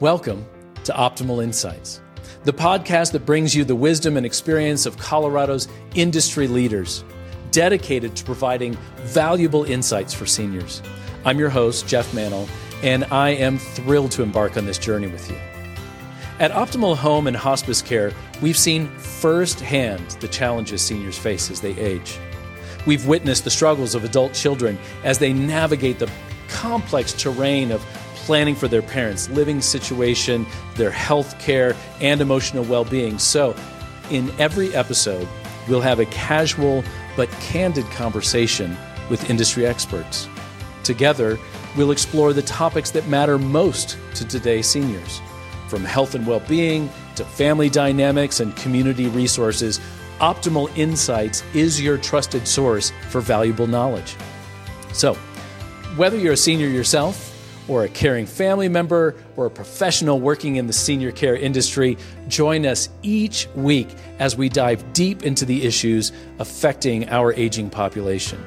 Welcome to Optimal Insights, the podcast that brings you the wisdom and experience of Colorado's industry leaders, dedicated to providing valuable insights for seniors. I'm your host, Jeff Mannel, and I am thrilled to embark on this journey with you. At Optimal Home and Hospice Care, we've seen firsthand the challenges seniors face as they age. We've witnessed the struggles of adult children as they navigate the complex terrain of planning for their parents' living situation, their health care, and emotional well being. So, in every episode, we'll have a casual but candid conversation with industry experts. Together, we'll explore the topics that matter most to today's seniors. From health and well being to family dynamics and community resources, Optimal Insights is your trusted source for valuable knowledge. So, whether you're a senior yourself, or a caring family member or a professional working in the senior care industry, join us each week as we dive deep into the issues affecting our aging population.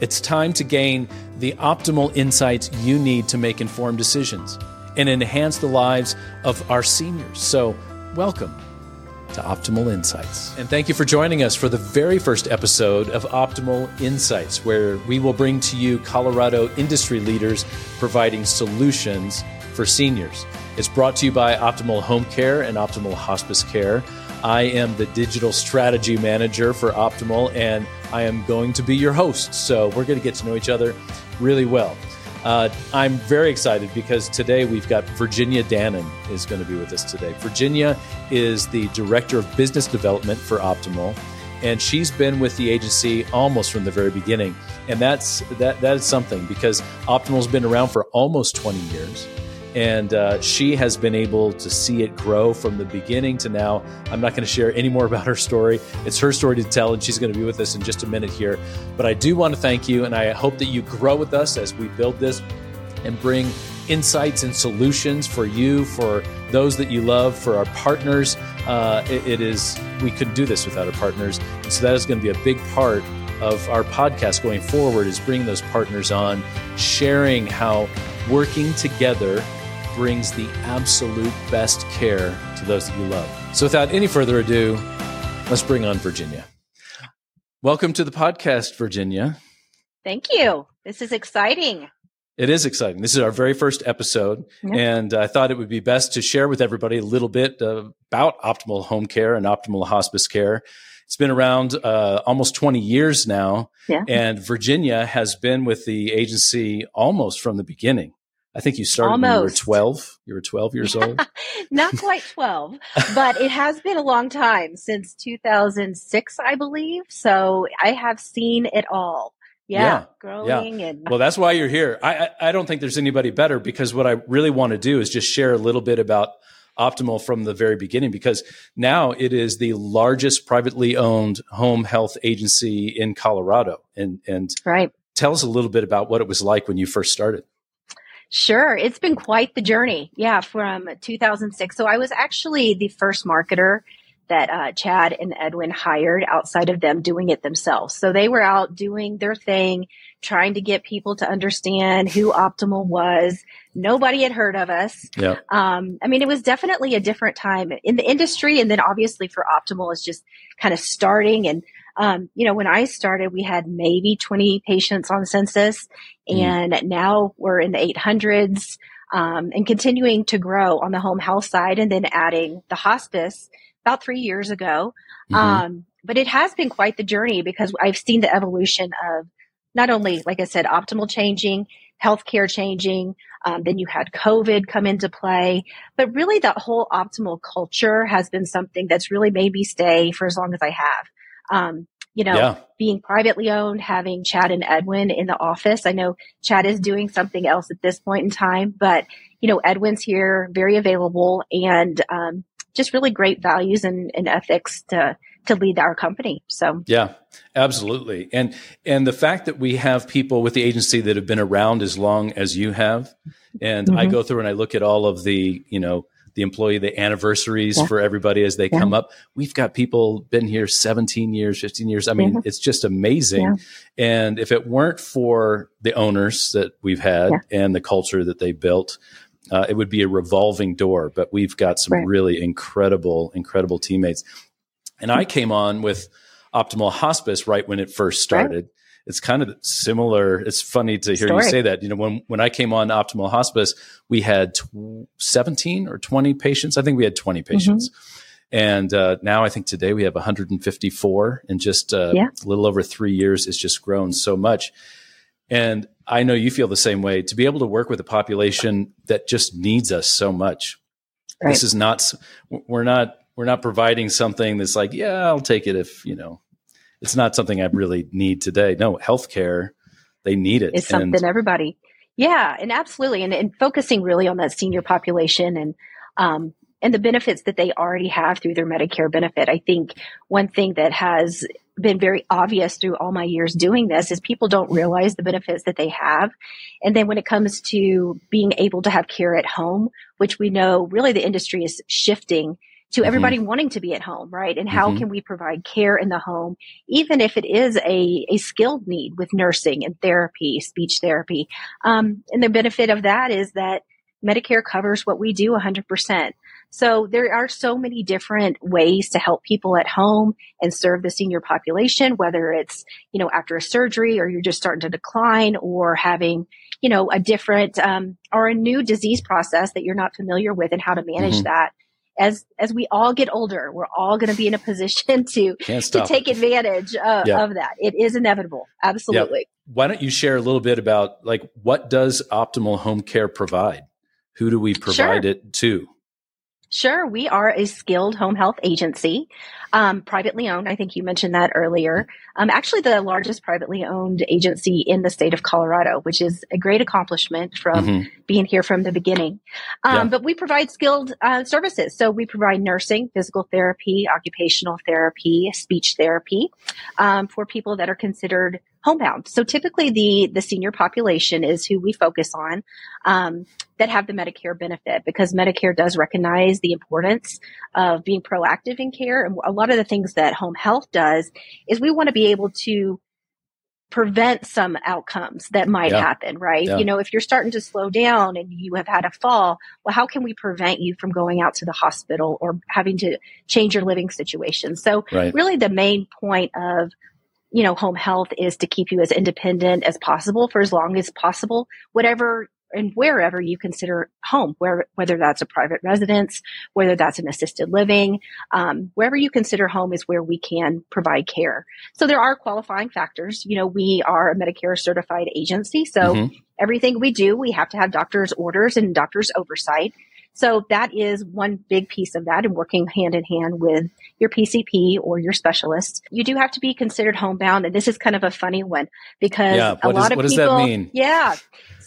It's time to gain the optimal insights you need to make informed decisions and enhance the lives of our seniors. So, welcome to Optimal Insights. And thank you for joining us for the very first episode of Optimal Insights, where we will bring to you Colorado industry leaders providing solutions for seniors. It's brought to you by Optimal Home Care and Optimal Hospice Care. I am the digital strategy manager for Optimal, and I am going to be your host. So we're going to get to know each other really well. Uh, I'm very excited because today we've got Virginia Dannen is going to be with us today. Virginia is the director of business development for Optimal, and she's been with the agency almost from the very beginning. And that's that that is something because Optimal's been around for almost 20 years and uh, she has been able to see it grow from the beginning to now. I'm not going to share any more about her story. It's her story to tell, and she's going to be with us in just a minute here. But I do want to thank you, and I hope that you grow with us as we build this and bring insights and solutions for you, for those that you love, for our partners. Uh, it, it is we couldn't do this without our partners, and so that is going to be a big part of our podcast going forward. Is bringing those partners on, sharing how working together brings the absolute best care to those that you love. So, without any further ado, let's bring on Virginia. Welcome to the podcast, Virginia. Thank you. This is exciting. It is exciting. This is our very first episode, yeah. and I thought it would be best to share with everybody a little bit uh, about optimal home care and optimal hospice care. It's been around uh, almost 20 years now, yeah. and Virginia has been with the agency almost from the beginning. I think you started Almost. when you were 12. You were 12 years old. Not quite 12, but it has been a long time since 2006, I believe. So I have seen it all. Yeah, yeah growing yeah. and well, that's why you're here. I, I, I don't think there's anybody better because what I really want to do is just share a little bit about Optimal from the very beginning because now it is the largest privately owned home health agency in Colorado. And and right. tell us a little bit about what it was like when you first started. Sure. It's been quite the journey. Yeah. From 2006. So I was actually the first marketer that uh, Chad and Edwin hired outside of them doing it themselves. So they were out doing their thing, trying to get people to understand who Optimal was. Nobody had heard of us. Yeah. Um, I mean, it was definitely a different time in the industry. And then obviously for Optimal is just kind of starting and um, you know, when I started, we had maybe 20 patients on census, mm. and mm. now we're in the 800s um, and continuing to grow on the home health side, and then adding the hospice about three years ago. Mm-hmm. Um, but it has been quite the journey because I've seen the evolution of not only, like I said, optimal changing, healthcare changing. Um, then you had COVID come into play, but really that whole optimal culture has been something that's really made me stay for as long as I have. Um, you know, yeah. being privately owned, having Chad and Edwin in the office. I know Chad is doing something else at this point in time, but you know, Edwin's here, very available and, um, just really great values and, and ethics to, to lead our company. So yeah, absolutely. And, and the fact that we have people with the agency that have been around as long as you have, and mm-hmm. I go through and I look at all of the, you know, the employee, the anniversaries yeah. for everybody as they yeah. come up. We've got people been here 17 years, 15 years. I mean, mm-hmm. it's just amazing. Yeah. And if it weren't for the owners that we've had and the culture that they built, uh, it would be a revolving door. But we've got some right. really incredible, incredible teammates. And I came on with Optimal Hospice right when it first started. Right. It's kind of similar. It's funny to hear Story. you say that. You know, when when I came on Optimal Hospice, we had tw- 17 or 20 patients. I think we had 20 patients. Mm-hmm. And uh, now I think today we have 154 in just uh, yeah. a little over three years. It's just grown so much. And I know you feel the same way to be able to work with a population that just needs us so much. Right. This is not, we're not, we're not providing something that's like, yeah, I'll take it if, you know, it's not something I really need today. No, healthcare, they need it. It's something and, everybody. Yeah, and absolutely. And, and focusing really on that senior population and, um, and the benefits that they already have through their Medicare benefit. I think one thing that has been very obvious through all my years doing this is people don't realize the benefits that they have. And then when it comes to being able to have care at home, which we know really the industry is shifting to mm-hmm. everybody wanting to be at home, right? And how mm-hmm. can we provide care in the home, even if it is a, a skilled need with nursing and therapy, speech therapy. Um, and the benefit of that is that Medicare covers what we do 100%. So there are so many different ways to help people at home and serve the senior population, whether it's, you know, after a surgery or you're just starting to decline or having, you know, a different, um, or a new disease process that you're not familiar with and how to manage mm-hmm. that. As, as we all get older, we're all going to be in a position to, to take advantage uh, yeah. of that. It is inevitable. Absolutely. Yeah. Why don't you share a little bit about like, what does optimal home care provide? Who do we provide sure. it to? Sure. We are a skilled home health agency, um, privately owned. I think you mentioned that earlier. Um, actually, the largest privately owned agency in the state of Colorado, which is a great accomplishment from mm-hmm. being here from the beginning. Um, yeah. But we provide skilled uh, services. So we provide nursing, physical therapy, occupational therapy, speech therapy um, for people that are considered homebound. So typically the, the senior population is who we focus on, um, that have the Medicare benefit because Medicare does recognize the importance of being proactive in care. And a lot of the things that home health does is we want to be able to prevent some outcomes that might yeah. happen, right? Yeah. You know, if you're starting to slow down and you have had a fall, well, how can we prevent you from going out to the hospital or having to change your living situation? So right. really the main point of you know, home health is to keep you as independent as possible for as long as possible, whatever and wherever you consider home, where, whether that's a private residence, whether that's an assisted living, um, wherever you consider home is where we can provide care. So there are qualifying factors. You know, we are a Medicare certified agency. So mm-hmm. everything we do, we have to have doctor's orders and doctor's oversight. So that is one big piece of that and working hand in hand with your PCP or your specialist. You do have to be considered homebound. And this is kind of a funny one because yeah, a lot is, of what people, does that mean? Yeah.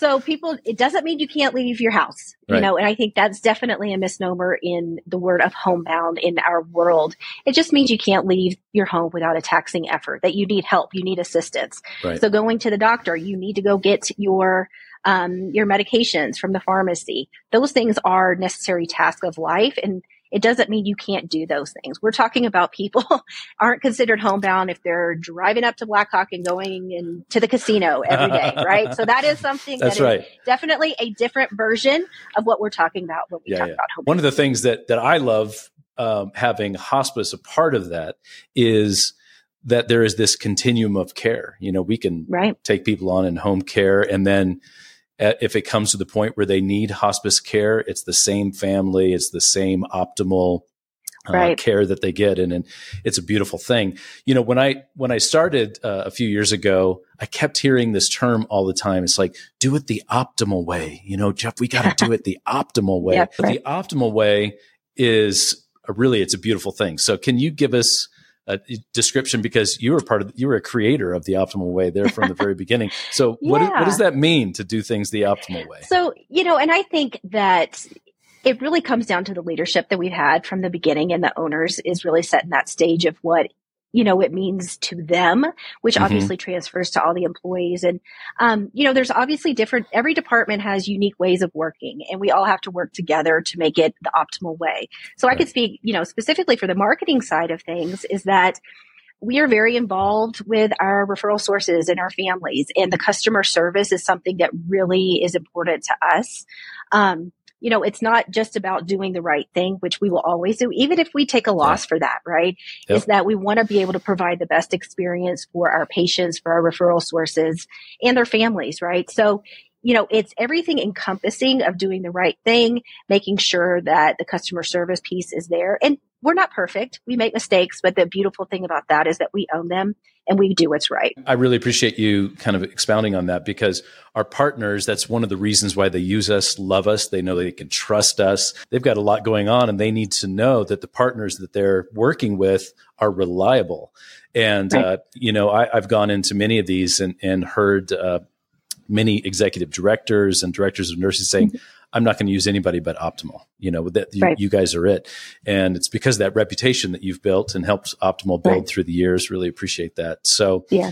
So people, it doesn't mean you can't leave your house, right. you know, and I think that's definitely a misnomer in the word of homebound in our world. It just means you can't leave your home without a taxing effort, that you need help, you need assistance. Right. So going to the doctor, you need to go get your um, your medications from the pharmacy. Those things are necessary tasks of life. And it doesn't mean you can't do those things. We're talking about people aren't considered homebound if they're driving up to Blackhawk and going in, to the casino every day, right? So that is something That's that right. definitely a different version of what we're talking about when we yeah, talk yeah. about home. One of the things that that I love um, having hospice a part of that is that there is this continuum of care. You know, we can right. take people on in home care and then if it comes to the point where they need hospice care, it's the same family, it's the same optimal uh, right. care that they get, and, and it's a beautiful thing. You know, when I when I started uh, a few years ago, I kept hearing this term all the time. It's like do it the optimal way. You know, Jeff, we got to do it the optimal way. Yeah, right. The optimal way is really it's a beautiful thing. So, can you give us a description because you were part of you were a creator of the optimal way there from the very beginning. So yeah. what what does that mean to do things the optimal way? So, you know, and I think that it really comes down to the leadership that we've had from the beginning and the owners is really setting that stage of what you know, it means to them, which mm-hmm. obviously transfers to all the employees. And, um, you know, there's obviously different, every department has unique ways of working and we all have to work together to make it the optimal way. So right. I could speak, you know, specifically for the marketing side of things is that we are very involved with our referral sources and our families and the customer service is something that really is important to us. Um, you know, it's not just about doing the right thing, which we will always do, even if we take a loss yeah. for that, right? Yep. Is that we want to be able to provide the best experience for our patients, for our referral sources and their families, right? So, you know, it's everything encompassing of doing the right thing, making sure that the customer service piece is there. And we're not perfect. We make mistakes, but the beautiful thing about that is that we own them and we do what's right. I really appreciate you kind of expounding on that because our partners, that's one of the reasons why they use us, love us. They know they can trust us. They've got a lot going on and they need to know that the partners that they're working with are reliable. And, right. uh, you know, I, have gone into many of these and, and heard uh, many executive directors and directors of nurses saying, mm-hmm. I'm not going to use anybody but Optimal. You know, that you, right. you, guys are it. And it's because that reputation that you've built and helped Optimal build right. through the years. Really appreciate that. So, yeah.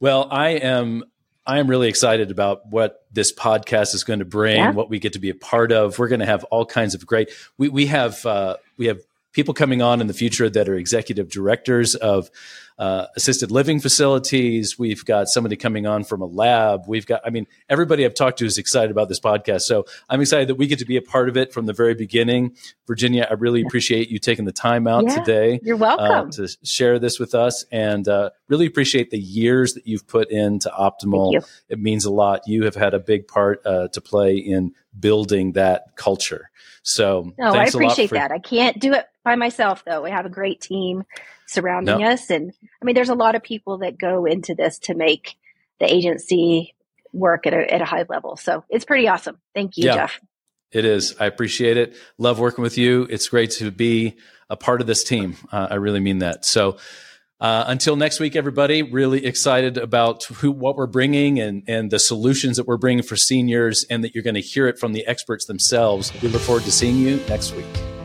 Well, I am I am really excited about what this podcast is going to bring, yeah. what we get to be a part of. We're going to have all kinds of great. We we have uh, we have people coming on in the future that are executive directors of uh, assisted living facilities. We've got somebody coming on from a lab. We've got, I mean, everybody I've talked to is excited about this podcast. So I'm excited that we get to be a part of it from the very beginning. Virginia, I really appreciate you taking the time out yeah, today. You're welcome. Uh, to share this with us and uh, really appreciate the years that you've put into Optimal. It means a lot. You have had a big part uh, to play in building that culture. So, no, I appreciate for- that. I can't do it by myself, though. We have a great team surrounding no. us. And I mean, there's a lot of people that go into this to make the agency work at a, at a high level. So it's pretty awesome. Thank you, yeah, Jeff. It is. I appreciate it. Love working with you. It's great to be a part of this team. Uh, I really mean that. So, uh, until next week, everybody, really excited about who, what we're bringing and, and the solutions that we're bringing for seniors and that you're going to hear it from the experts themselves. We look forward to seeing you next week.